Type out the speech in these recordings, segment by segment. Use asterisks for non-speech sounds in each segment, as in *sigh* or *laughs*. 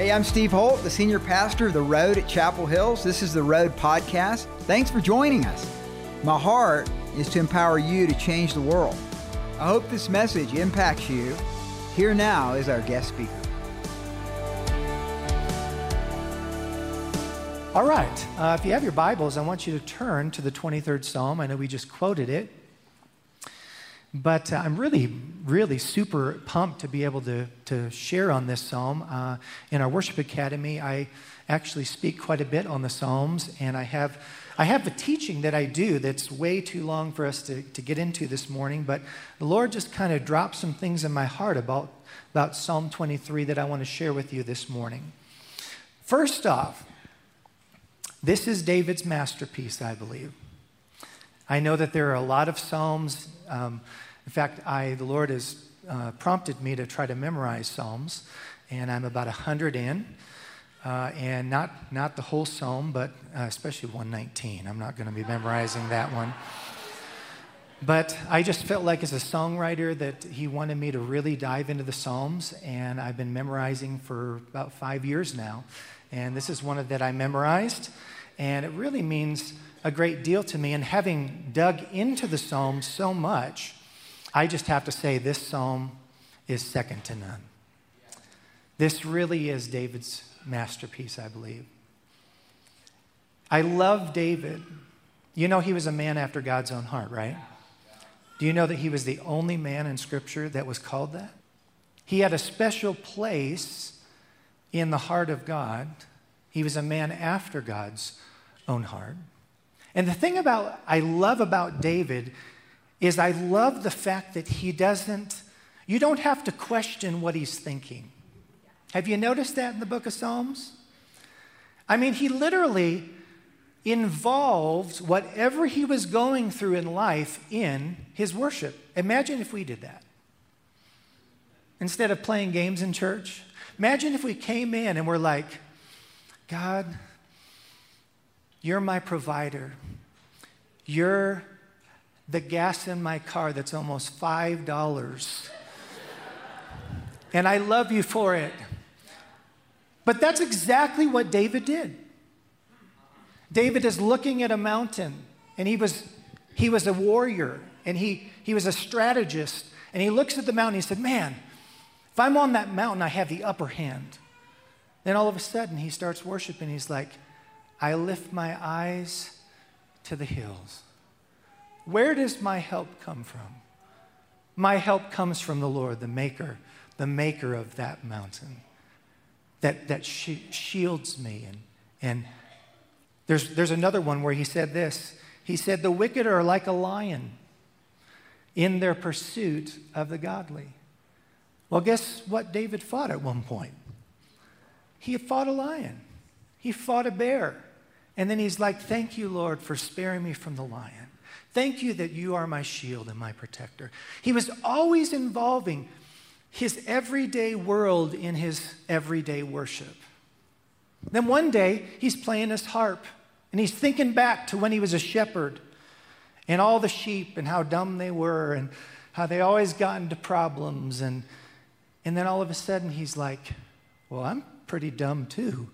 Hey, I'm Steve Holt, the senior pastor of The Road at Chapel Hills. This is The Road Podcast. Thanks for joining us. My heart is to empower you to change the world. I hope this message impacts you. Here now is our guest speaker. All right. Uh, if you have your Bibles, I want you to turn to the 23rd Psalm. I know we just quoted it. But uh, I'm really, really super pumped to be able to, to share on this psalm. Uh, in our worship academy, I actually speak quite a bit on the psalms, and I have, I have a teaching that I do that's way too long for us to, to get into this morning. But the Lord just kind of dropped some things in my heart about, about Psalm 23 that I want to share with you this morning. First off, this is David's masterpiece, I believe. I know that there are a lot of Psalms. Um, in fact, I, the Lord has uh, prompted me to try to memorize Psalms, and I'm about 100 in. Uh, and not, not the whole Psalm, but uh, especially 119. I'm not going to be memorizing that one. But I just felt like, as a songwriter, that he wanted me to really dive into the Psalms, and I've been memorizing for about five years now. And this is one that I memorized, and it really means a great deal to me. And having dug into the Psalms so much, I just have to say this psalm is second to none. This really is David's masterpiece, I believe. I love David. You know, he was a man after God's own heart, right? Do you know that he was the only man in Scripture that was called that? He had a special place in the heart of God. He was a man after God's own heart. And the thing about I love about David is I love the fact that he doesn't you don't have to question what he's thinking. Have you noticed that in the book of Psalms? I mean, he literally involved whatever he was going through in life in his worship. Imagine if we did that. Instead of playing games in church, imagine if we came in and we're like, God, you're my provider. You're the gas in my car that's almost $5. and I love you for it. But that's exactly what David did. David is looking at a mountain, and he was, he was a warrior, and he, he was a strategist. And he looks at the mountain, and he said, Man, if I'm on that mountain, I have the upper hand. Then all of a sudden, he starts worshiping. He's like, I lift my eyes to the hills. Where does my help come from? My help comes from the Lord, the maker, the maker of that mountain that, that shields me. And, and there's, there's another one where he said this He said, The wicked are like a lion in their pursuit of the godly. Well, guess what David fought at one point? He fought a lion, he fought a bear. And then he's like, Thank you, Lord, for sparing me from the lion. Thank you that you are my shield and my protector. He was always involving his everyday world in his everyday worship. Then one day, he's playing his harp and he's thinking back to when he was a shepherd and all the sheep and how dumb they were and how they always got into problems. And, and then all of a sudden, he's like, Well, I'm pretty dumb too.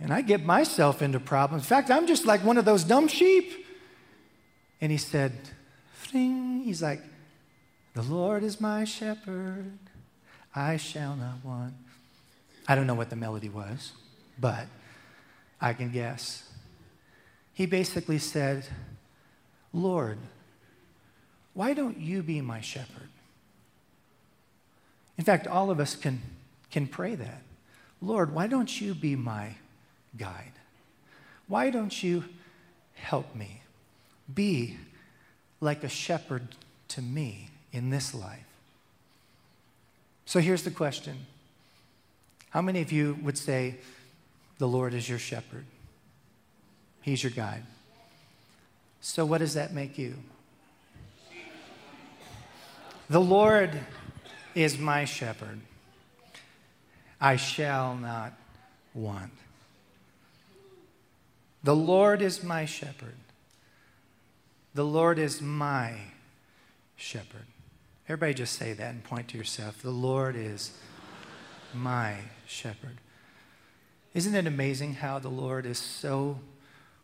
And I get myself into problems. In fact, I'm just like one of those dumb sheep. And he said, Fling. He's like, The Lord is my shepherd. I shall not want. I don't know what the melody was, but I can guess. He basically said, Lord, why don't you be my shepherd? In fact, all of us can, can pray that. Lord, why don't you be my guide? Why don't you help me? Be like a shepherd to me in this life. So here's the question How many of you would say, The Lord is your shepherd? He's your guide. So, what does that make you? The Lord is my shepherd. I shall not want. The Lord is my shepherd. The Lord is my shepherd. Everybody just say that and point to yourself. The Lord is my shepherd. Isn't it amazing how the Lord is so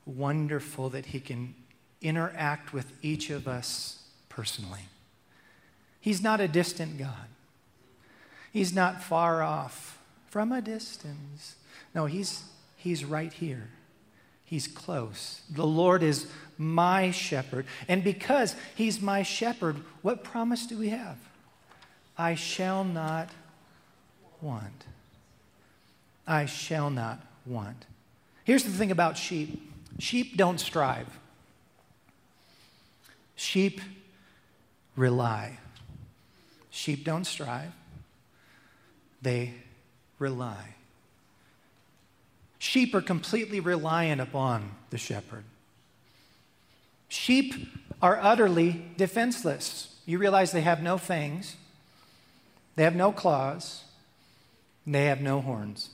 wonderful that He can interact with each of us personally? He's not a distant God, He's not far off from a distance. No, He's, he's right here. He's close. The Lord is my shepherd. And because He's my shepherd, what promise do we have? I shall not want. I shall not want. Here's the thing about sheep sheep don't strive, sheep rely. Sheep don't strive, they rely. Sheep are completely reliant upon the shepherd. Sheep are utterly defenseless. You realize they have no fangs, they have no claws, they have no horns.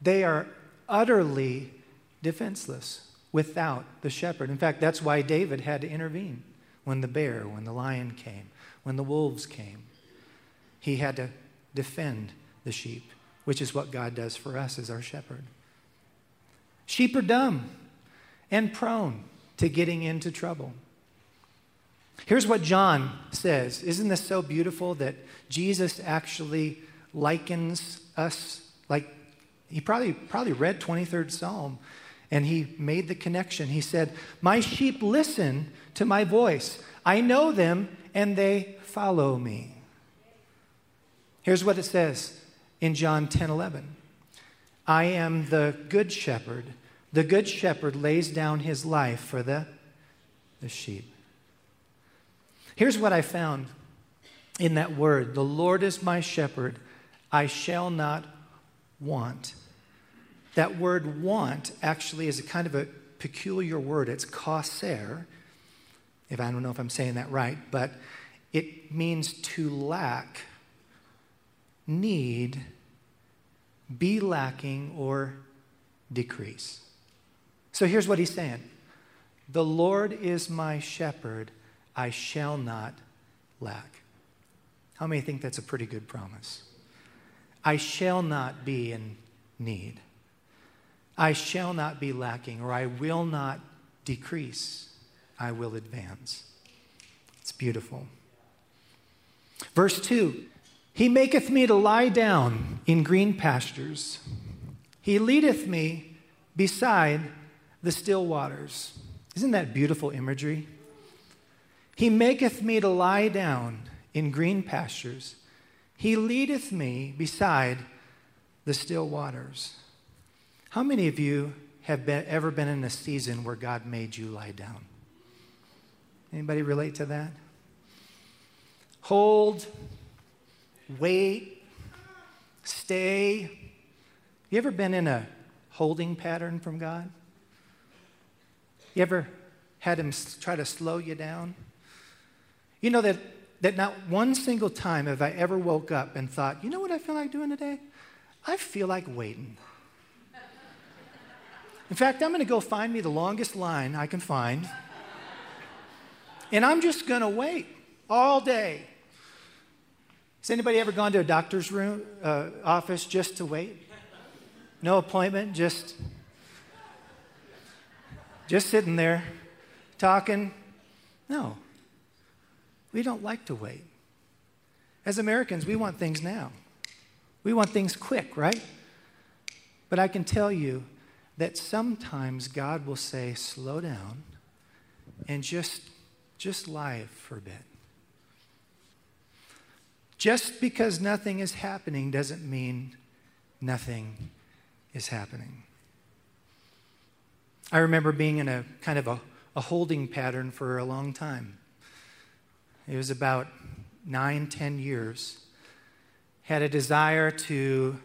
They are utterly defenseless without the shepherd. In fact, that's why David had to intervene when the bear, when the lion came, when the wolves came. He had to defend the sheep, which is what God does for us as our shepherd. Sheep are dumb and prone to getting into trouble. Here's what John says. Isn't this so beautiful that Jesus actually likens us like he probably probably read 23rd Psalm and he made the connection. He said, "My sheep listen to my voice. I know them and they follow me." Here's what it says in John 10 11. I am the good shepherd. The good shepherd lays down his life for the, the sheep. Here's what I found in that word The Lord is my shepherd, I shall not want. That word want actually is a kind of a peculiar word. It's chaser, if I don't know if I'm saying that right, but it means to lack, need, be lacking, or decrease. So here's what he's saying The Lord is my shepherd, I shall not lack. How many think that's a pretty good promise? I shall not be in need. I shall not be lacking, or I will not decrease. I will advance. It's beautiful. Verse 2 He maketh me to lie down in green pastures, He leadeth me beside the still waters. Isn't that beautiful imagery? He maketh me to lie down in green pastures. He leadeth me beside the still waters. How many of you have been, ever been in a season where God made you lie down? Anybody relate to that? Hold, wait, stay. You ever been in a holding pattern from God? You ever had him try to slow you down? You know that that not one single time have I ever woke up and thought, you know what I feel like doing today? I feel like waiting. In fact, I'm going to go find me the longest line I can find, and I'm just going to wait all day. Has anybody ever gone to a doctor's room, uh, office just to wait? No appointment, just just sitting there talking? No. We don't like to wait. As Americans, we want things now. We want things quick, right? But I can tell you that sometimes God will say, slow down and just, just lie for a bit. Just because nothing is happening doesn't mean nothing is happening. I remember being in a kind of a, a holding pattern for a long time. It was about nine, ten years. Had a desire to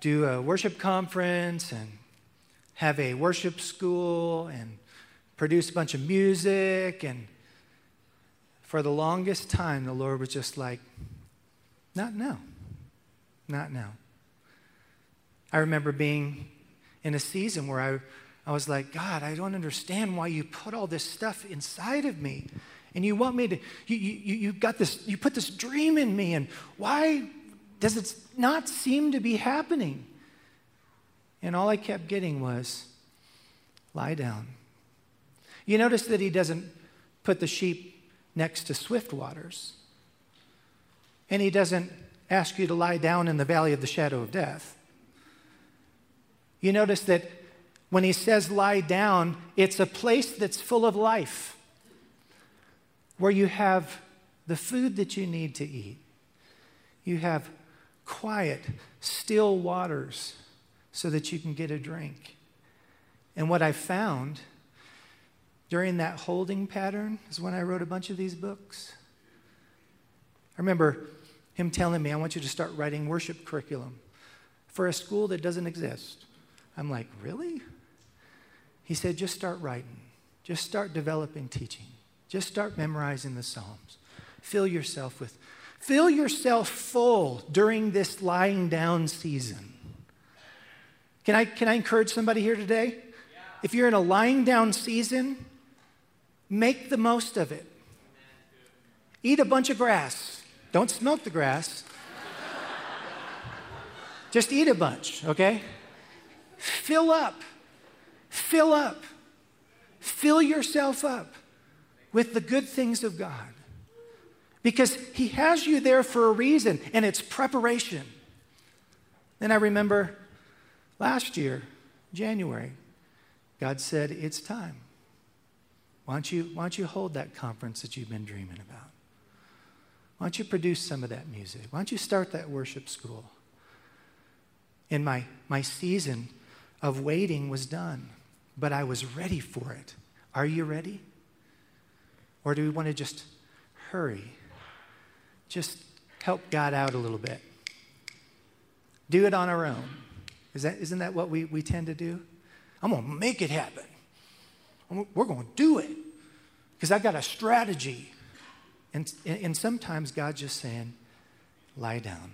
do a worship conference and have a worship school and produce a bunch of music. And for the longest time, the Lord was just like, not now. Not now. I remember being in a season where I, I was like, God, I don't understand why you put all this stuff inside of me and you want me to, you, you, you got this, you put this dream in me, and why does it not seem to be happening? And all I kept getting was, lie down. You notice that he doesn't put the sheep next to swift waters. And he doesn't ask you to lie down in the valley of the shadow of death. You notice that when he says lie down, it's a place that's full of life, where you have the food that you need to eat. You have quiet, still waters so that you can get a drink. And what I found during that holding pattern is when I wrote a bunch of these books. I remember him telling me, I want you to start writing worship curriculum for a school that doesn't exist. I'm like, really? He said, just start writing. Just start developing teaching. Just start memorizing the Psalms. Fill yourself with, fill yourself full during this lying down season. Can I, can I encourage somebody here today? If you're in a lying down season, make the most of it. Eat a bunch of grass. Don't smoke the grass. Just eat a bunch, okay? Fill up. Fill up. Fill yourself up with the good things of God. Because He has you there for a reason, and it's preparation. Then I remember last year, January, God said, It's time. Why don't, you, why don't you hold that conference that you've been dreaming about? Why don't you produce some of that music? Why don't you start that worship school? And my, my season of waiting was done, but I was ready for it. Are you ready? Or do we want to just hurry? Just help God out a little bit. Do it on our own. Is that, isn't that what we, we tend to do? I'm going to make it happen. We're going to do it because I've got a strategy. And, and sometimes God's just saying, lie down.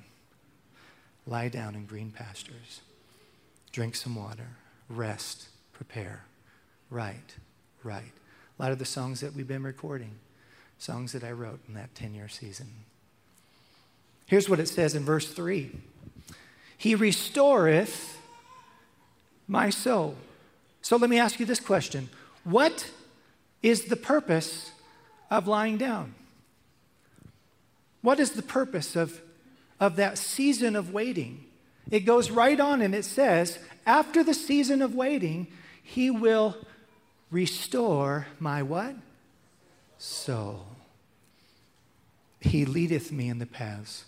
Lie down in green pastures drink some water, rest, prepare, write, write. A lot of the songs that we've been recording, songs that I wrote in that 10 year season. Here's what it says in verse 3 He restoreth my soul. So let me ask you this question What is the purpose of lying down? What is the purpose of, of that season of waiting? It goes right on and it says, after the season of waiting, he will restore my what? Soul. He leadeth me in the paths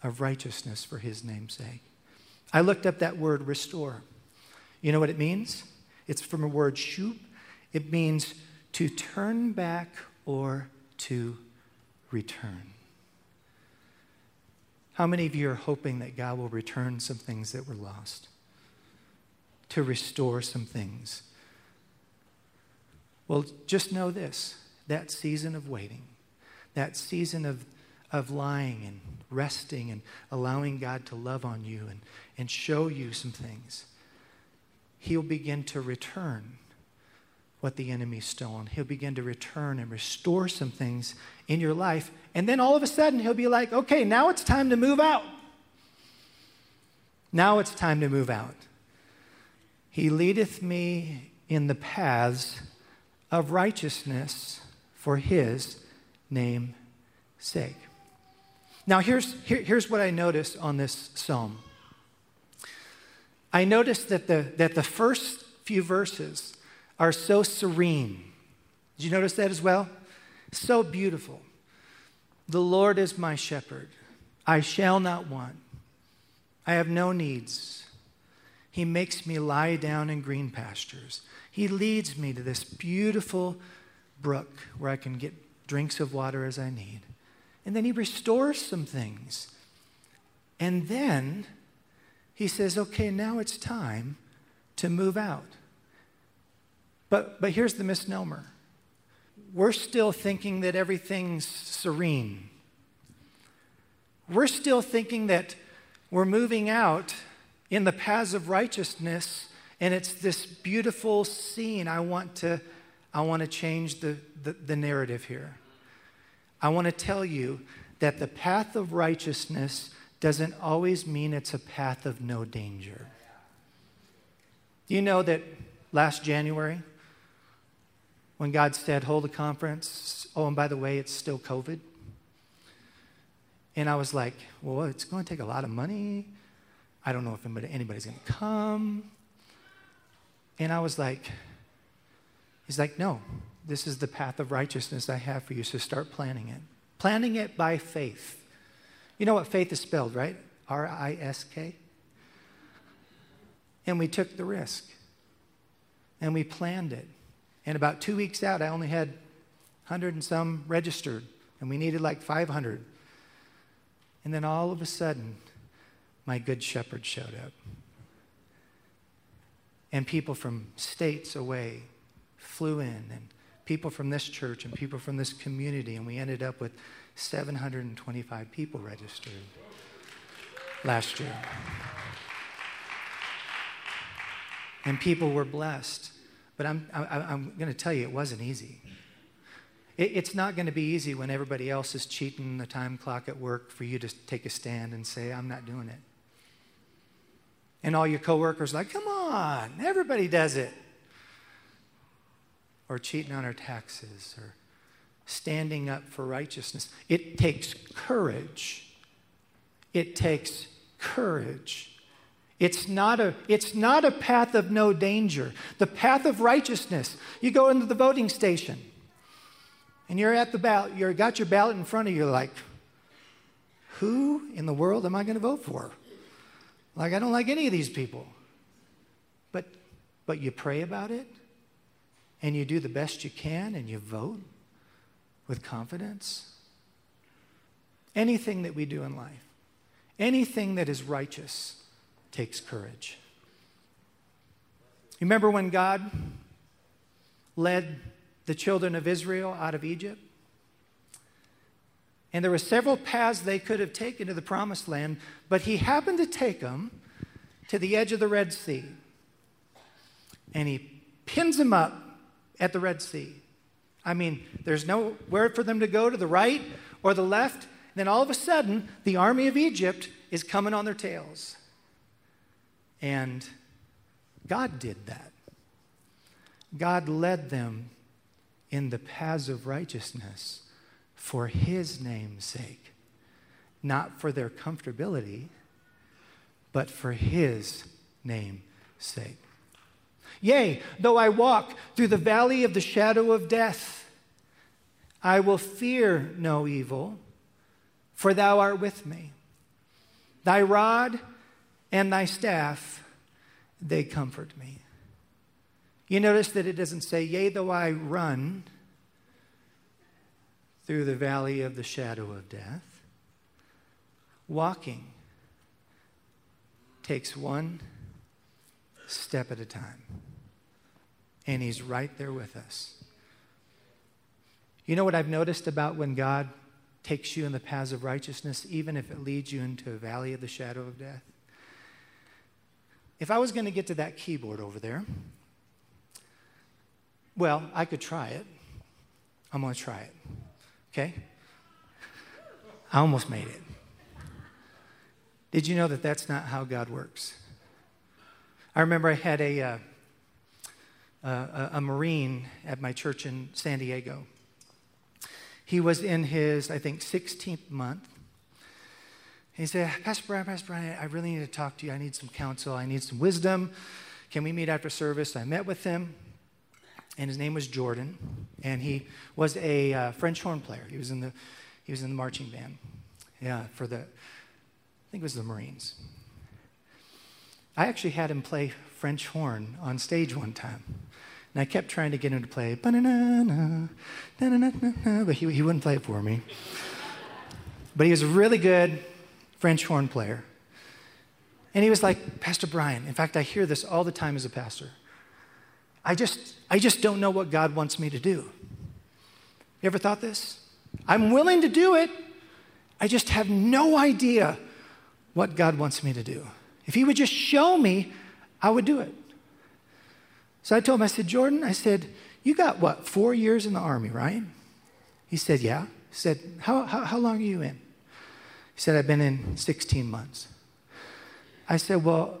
of righteousness for his name's sake. I looked up that word restore. You know what it means? It's from a word shup. It means to turn back or to return. How many of you are hoping that God will return some things that were lost? To restore some things? Well, just know this that season of waiting, that season of, of lying and resting and allowing God to love on you and, and show you some things, He'll begin to return what the enemy's stolen. He'll begin to return and restore some things in your life. And then all of a sudden, he'll be like, okay, now it's time to move out. Now it's time to move out. He leadeth me in the paths of righteousness for his name's sake. Now, here's, here, here's what I noticed on this psalm. I noticed that the, that the first few verses are so serene. Did you notice that as well? So beautiful. The Lord is my shepherd. I shall not want. I have no needs. He makes me lie down in green pastures. He leads me to this beautiful brook where I can get drinks of water as I need. And then he restores some things. And then he says, okay, now it's time to move out. But, but here's the misnomer we're still thinking that everything's serene. We're still thinking that we're moving out in the paths of righteousness and it's this beautiful scene. I want to, I want to change the, the, the narrative here. I want to tell you that the path of righteousness doesn't always mean it's a path of no danger. Do you know that last January, when God said, hold a conference, oh, and by the way, it's still COVID? And I was like, well, it's going to take a lot of money. I don't know if anybody's going to come. And I was like, he's like, no, this is the path of righteousness I have for you, so start planning it. Planning it by faith. You know what faith is spelled, right? R I S K. And we took the risk and we planned it. And about two weeks out, I only had 100 and some registered, and we needed like 500. And then all of a sudden, my good shepherd showed up. And people from states away flew in, and people from this church and people from this community, and we ended up with 725 people registered last year. And people were blessed. But I'm, I, I'm going to tell you, it wasn't easy. It, it's not going to be easy when everybody else is cheating the time clock at work for you to take a stand and say, I'm not doing it. And all your coworkers like, come on, everybody does it. Or cheating on our taxes or standing up for righteousness. It takes courage. It takes courage. It's not, a, it's not a path of no danger. The path of righteousness. You go into the voting station and you're at the ballot, you've got your ballot in front of you, like, who in the world am I going to vote for? Like, I don't like any of these people. But, but you pray about it and you do the best you can and you vote with confidence. Anything that we do in life, anything that is righteous, takes courage. You remember when God led the children of Israel out of Egypt? And there were several paths they could have taken to the promised land, but he happened to take them to the edge of the Red Sea. And he pins them up at the Red Sea. I mean, there's nowhere for them to go to the right or the left. Then all of a sudden, the army of Egypt is coming on their tails. And God did that. God led them in the paths of righteousness for His name's sake, not for their comfortability, but for His name's sake. Yea, though I walk through the valley of the shadow of death, I will fear no evil, for thou art with me. Thy rod and thy staff, they comfort me. You notice that it doesn't say, Yea, though I run through the valley of the shadow of death. Walking takes one step at a time, and He's right there with us. You know what I've noticed about when God takes you in the paths of righteousness, even if it leads you into a valley of the shadow of death? If I was going to get to that keyboard over there, well, I could try it. I'm going to try it. Okay? I almost made it. Did you know that that's not how God works? I remember I had a, uh, a Marine at my church in San Diego. He was in his, I think, 16th month. He said, Pastor Brian, Pastor Brian, I really need to talk to you. I need some counsel. I need some wisdom. Can we meet after service? I met with him, and his name was Jordan, and he was a uh, French horn player. He was in the he was in the marching band, yeah, for the I think it was the Marines. I actually had him play French horn on stage one time. And I kept trying to get him to play, but he, he wouldn't play it for me. But he was really good French horn player. And he was like, Pastor Brian, in fact, I hear this all the time as a pastor. I just, I just don't know what God wants me to do. You ever thought this? I'm willing to do it. I just have no idea what God wants me to do. If He would just show me, I would do it. So I told him, I said, Jordan, I said, you got what, four years in the Army, right? He said, Yeah. He said, How, how, how long are you in? He said, I've been in 16 months. I said, Well,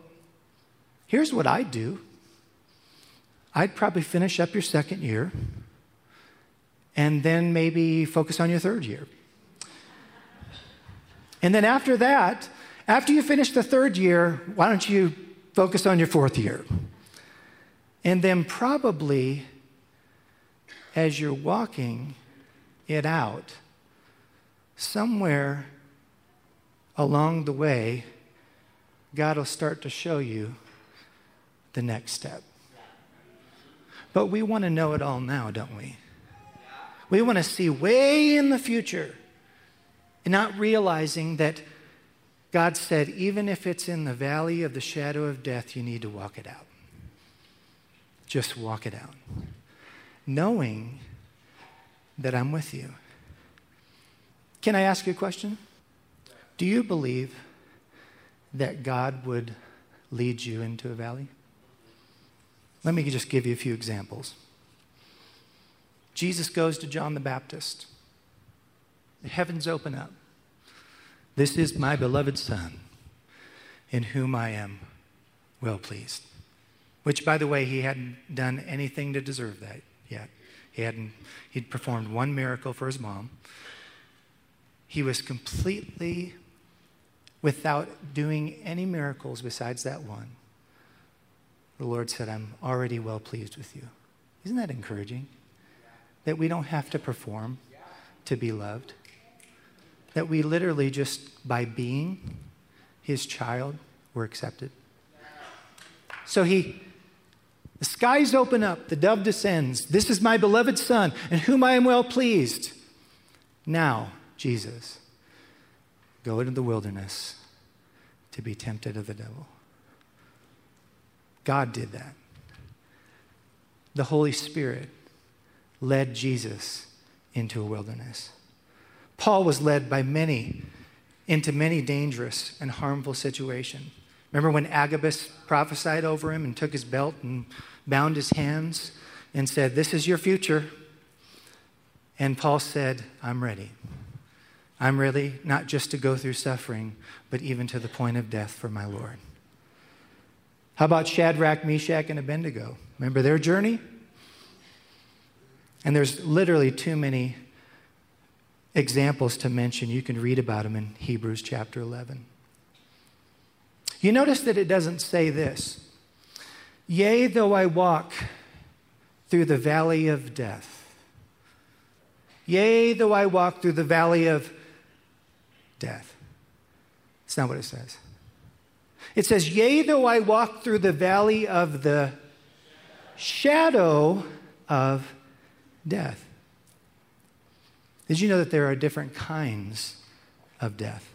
here's what I'd do. I'd probably finish up your second year and then maybe focus on your third year. And then after that, after you finish the third year, why don't you focus on your fourth year? And then probably as you're walking it out, somewhere along the way, God will start to show you the next step. But we want to know it all now, don't we? We want to see way in the future and not realizing that God said, even if it's in the valley of the shadow of death, you need to walk it out. Just walk it out. Knowing that I'm with you. Can I ask you a question? Do you believe that God would lead you into a valley? Let me just give you a few examples. Jesus goes to John the Baptist. The heavens open up. This is my beloved Son, in whom I am well pleased. Which, by the way, he hadn't done anything to deserve that yet. He hadn't, he'd performed one miracle for his mom. He was completely without doing any miracles besides that one. The Lord said, I'm already well pleased with you. Isn't that encouraging? That we don't have to perform to be loved. That we literally just by being his child, we're accepted. So he, the skies open up, the dove descends. This is my beloved Son, in whom I am well pleased. Now, Jesus, go into the wilderness to be tempted of the devil. God did that. The Holy Spirit led Jesus into a wilderness. Paul was led by many into many dangerous and harmful situations. Remember when Agabus prophesied over him and took his belt and bound his hands and said, This is your future? And Paul said, I'm ready. I'm ready not just to go through suffering, but even to the point of death for my Lord. How about Shadrach, Meshach, and Abednego? Remember their journey? And there's literally too many examples to mention. You can read about them in Hebrews chapter 11. You notice that it doesn't say this Yea, though I walk through the valley of death. Yea, though I walk through the valley of death. It's not what it says. It says, Yea, though I walk through the valley of the shadow of death. Did you know that there are different kinds of death?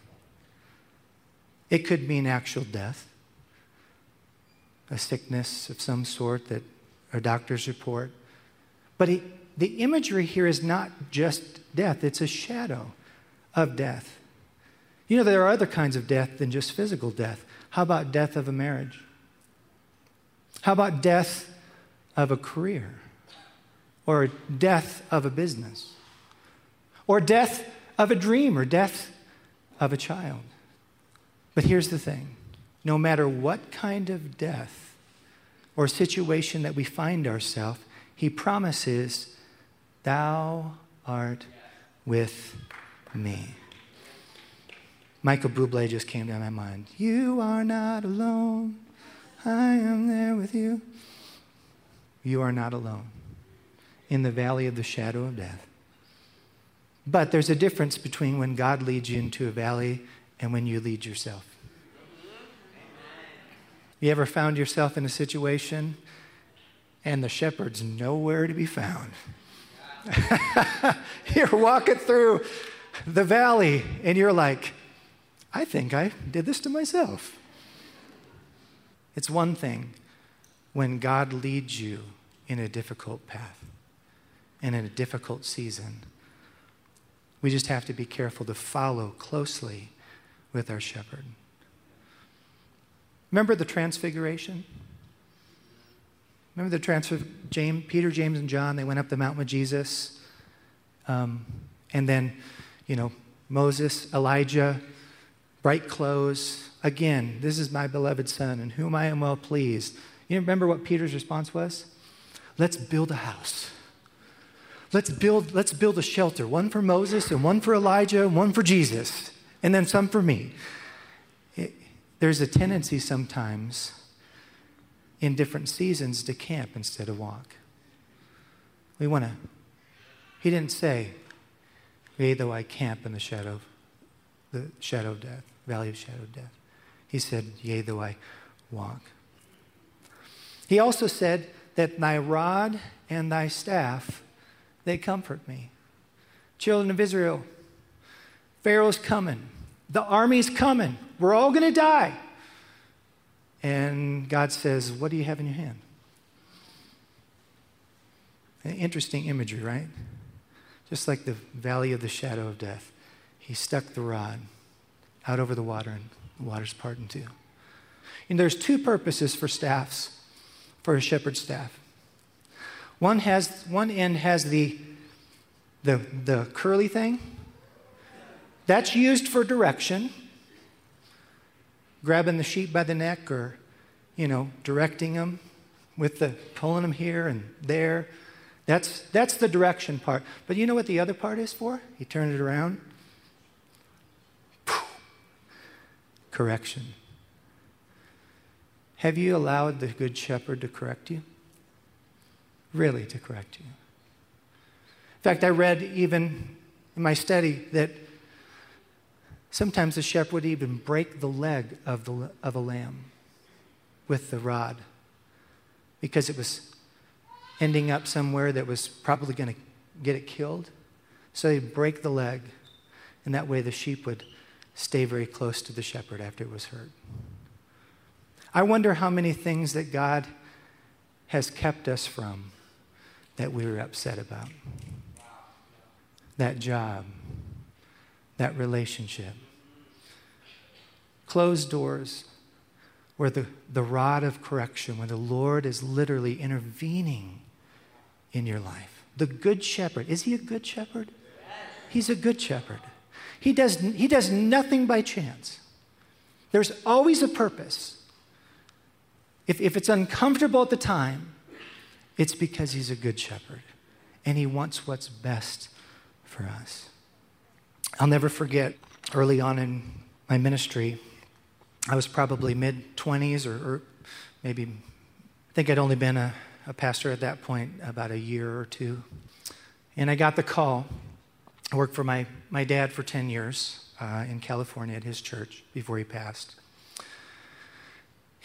It could mean actual death, a sickness of some sort that our doctors report. But he, the imagery here is not just death, it's a shadow of death. You know, there are other kinds of death than just physical death. How about death of a marriage? How about death of a career? Or death of a business? Or death of a dream or death of a child? But here's the thing no matter what kind of death or situation that we find ourselves, he promises, Thou art with me. Michael Bublé just came to my mind. You are not alone. I am there with you. You are not alone in the valley of the shadow of death. But there's a difference between when God leads you into a valley and when you lead yourself. You ever found yourself in a situation and the shepherd's nowhere to be found? *laughs* you're walking through the valley and you're like, I think I did this to myself. It's one thing when God leads you in a difficult path and in a difficult season. We just have to be careful to follow closely with our shepherd. Remember the transfiguration? Remember the transfer? James, Peter, James, and John, they went up the mountain with Jesus. Um, and then, you know, Moses, Elijah, bright clothes. Again, this is my beloved son in whom I am well pleased. You remember what Peter's response was? let's build a house. Let's build, let's build a shelter, one for Moses and one for Elijah and one for Jesus, and then some for me. It, there's a tendency sometimes in different seasons to camp instead of walk. We want to, he didn't say, Yea, though I camp in the shadow, the shadow of death, valley of shadow of death. He said, Yea, though I walk. He also said that thy rod and thy staff, they comfort me. Children of Israel, Pharaoh's coming. The army's coming. We're all going to die. And God says, What do you have in your hand? An interesting imagery, right? Just like the valley of the shadow of death. He stuck the rod out over the water, and the water's part in two. And there's two purposes for staffs, for a shepherd's staff. One has one end has the the, the curly thing. That's used for direction. Grabbing the sheep by the neck or, you know, directing them with the pulling them here and there. That's, that's the direction part. But you know what the other part is for? You turn it around. Correction. Have you allowed the Good Shepherd to correct you? Really, to correct you. In fact, I read even in my study that sometimes the shepherd would even break the leg of, the, of a lamb with the rod because it was ending up somewhere that was probably going to get it killed. So they'd break the leg, and that way the sheep would stay very close to the shepherd after it was hurt. I wonder how many things that God has kept us from that we were upset about. That job, that relationship. Closed doors where the, the rod of correction, where the Lord is literally intervening in your life. The good shepherd. Is he a good shepherd? He's a good shepherd. He does, he does nothing by chance. There's always a purpose. If, if it's uncomfortable at the time, it's because he's a good shepherd and he wants what's best for us. I'll never forget early on in my ministry, I was probably mid 20s or, or maybe, I think I'd only been a a pastor at that point about a year or two. And I got the call. I worked for my, my dad for 10 years uh, in California at his church before he passed.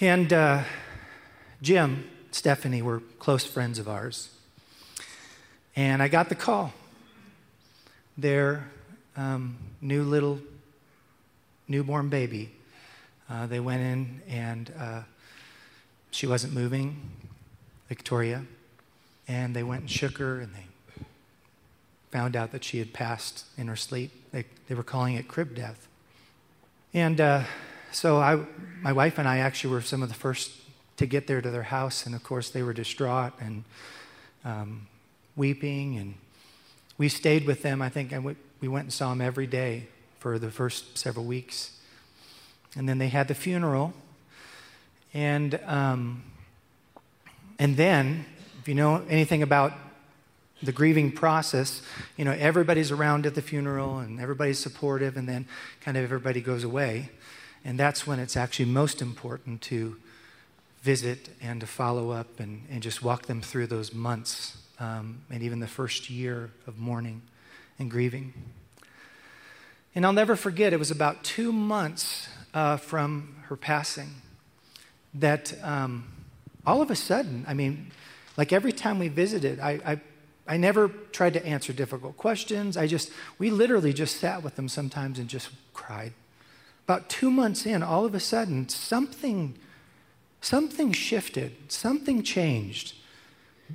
And uh, Jim, Stephanie were close friends of ours. And I got the call. Their um, new little newborn baby, uh, they went in and uh, she wasn't moving. Victoria, and they went and shook her, and they found out that she had passed in her sleep. They, they were calling it crib death. And uh, so I, my wife and I actually were some of the first to get there to their house, and of course they were distraught and um, weeping, and we stayed with them. I think and we went and saw them every day for the first several weeks, and then they had the funeral, and um, and then, if you know anything about the grieving process, you know, everybody's around at the funeral and everybody's supportive, and then kind of everybody goes away. And that's when it's actually most important to visit and to follow up and, and just walk them through those months um, and even the first year of mourning and grieving. And I'll never forget, it was about two months uh, from her passing that um, all of a sudden, I mean, like every time we visited, I, I, I never tried to answer difficult questions. I just, we literally just sat with them sometimes and just cried. About two months in, all of a sudden, something, something shifted, something changed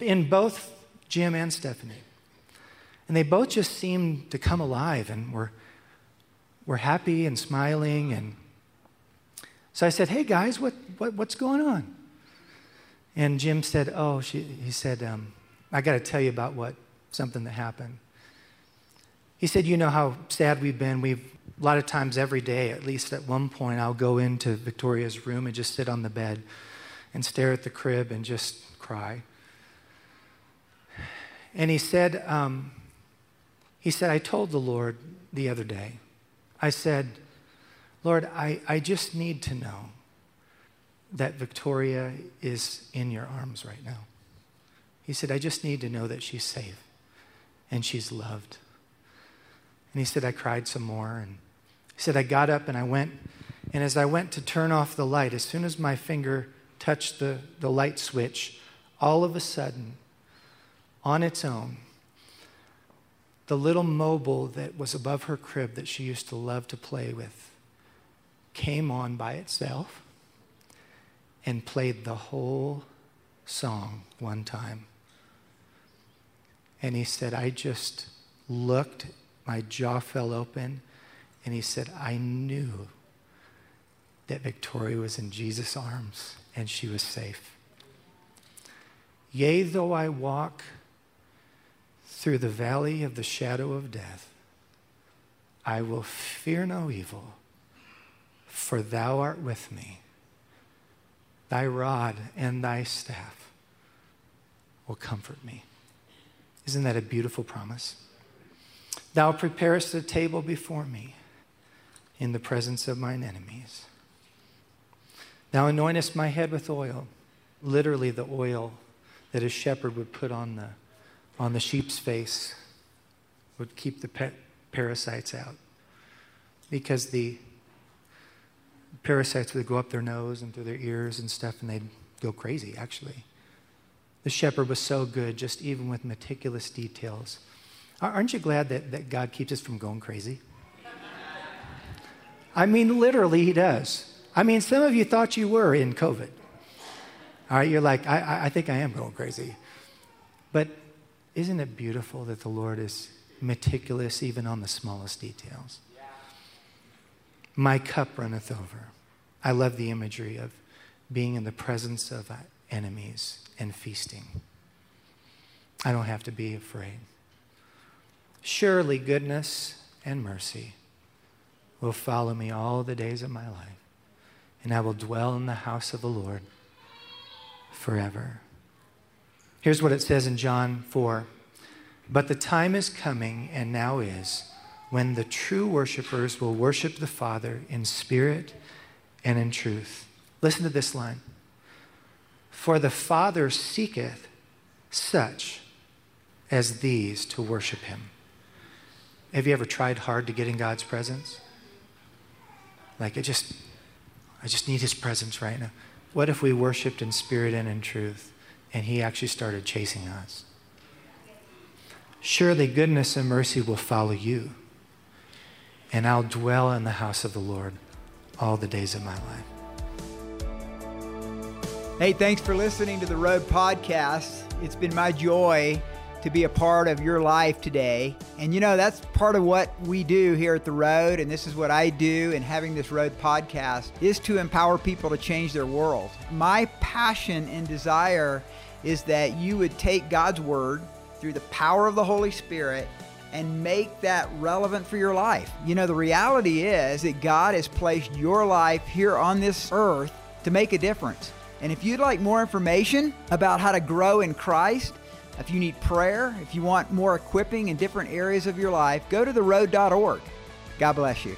in both Jim and Stephanie. And they both just seemed to come alive and were, were happy and smiling. And so I said, Hey guys, what, what, what's going on? And Jim said, Oh, she, he said, um, I got to tell you about what something that happened. He said, You know how sad we've been. We've a lot of times every day, at least at one point, I'll go into Victoria's room and just sit on the bed and stare at the crib and just cry. And he said, um, he said, I told the Lord the other day, I said, Lord, I, I just need to know that Victoria is in your arms right now. He said, I just need to know that she's safe and she's loved. And he said, I cried some more. And he said, I got up and I went. And as I went to turn off the light, as soon as my finger touched the, the light switch, all of a sudden, on its own, the little mobile that was above her crib that she used to love to play with came on by itself and played the whole song one time. And he said, I just looked, my jaw fell open, and he said, I knew that Victoria was in Jesus' arms and she was safe. Yea, though I walk through the valley of the shadow of death, I will fear no evil, for thou art with me. Thy rod and thy staff will comfort me. Isn't that a beautiful promise? Thou preparest a table before me in the presence of mine enemies. Thou anointest my head with oil, literally the oil that a shepherd would put on the, on the sheep's face, would keep the parasites out. Because the parasites would go up their nose and through their ears and stuff, and they'd go crazy, actually. The shepherd was so good, just even with meticulous details. Aren't you glad that, that God keeps us from going crazy? I mean, literally, He does. I mean, some of you thought you were in COVID. All right, you're like, I, I think I am going crazy. But isn't it beautiful that the Lord is meticulous even on the smallest details? My cup runneth over. I love the imagery of being in the presence of enemies and feasting. I don't have to be afraid. Surely goodness and mercy will follow me all the days of my life, and I will dwell in the house of the Lord forever. Here's what it says in John 4 But the time is coming, and now is, when the true worshipers will worship the Father in spirit and in truth. Listen to this line for the Father seeketh such as these to worship him. Have you ever tried hard to get in God's presence? Like, I just, I just need his presence right now. What if we worshiped in spirit and in truth and he actually started chasing us? Surely goodness and mercy will follow you, and I'll dwell in the house of the Lord all the days of my life. Hey, thanks for listening to the Road Podcast. It's been my joy to be a part of your life today. And you know, that's part of what we do here at the Road, and this is what I do in having this Road Podcast is to empower people to change their world. My passion and desire is that you would take God's word through the power of the Holy Spirit and make that relevant for your life. You know, the reality is that God has placed your life here on this earth to make a difference. And if you'd like more information about how to grow in Christ, if you need prayer, if you want more equipping in different areas of your life, go to theroad.org. God bless you.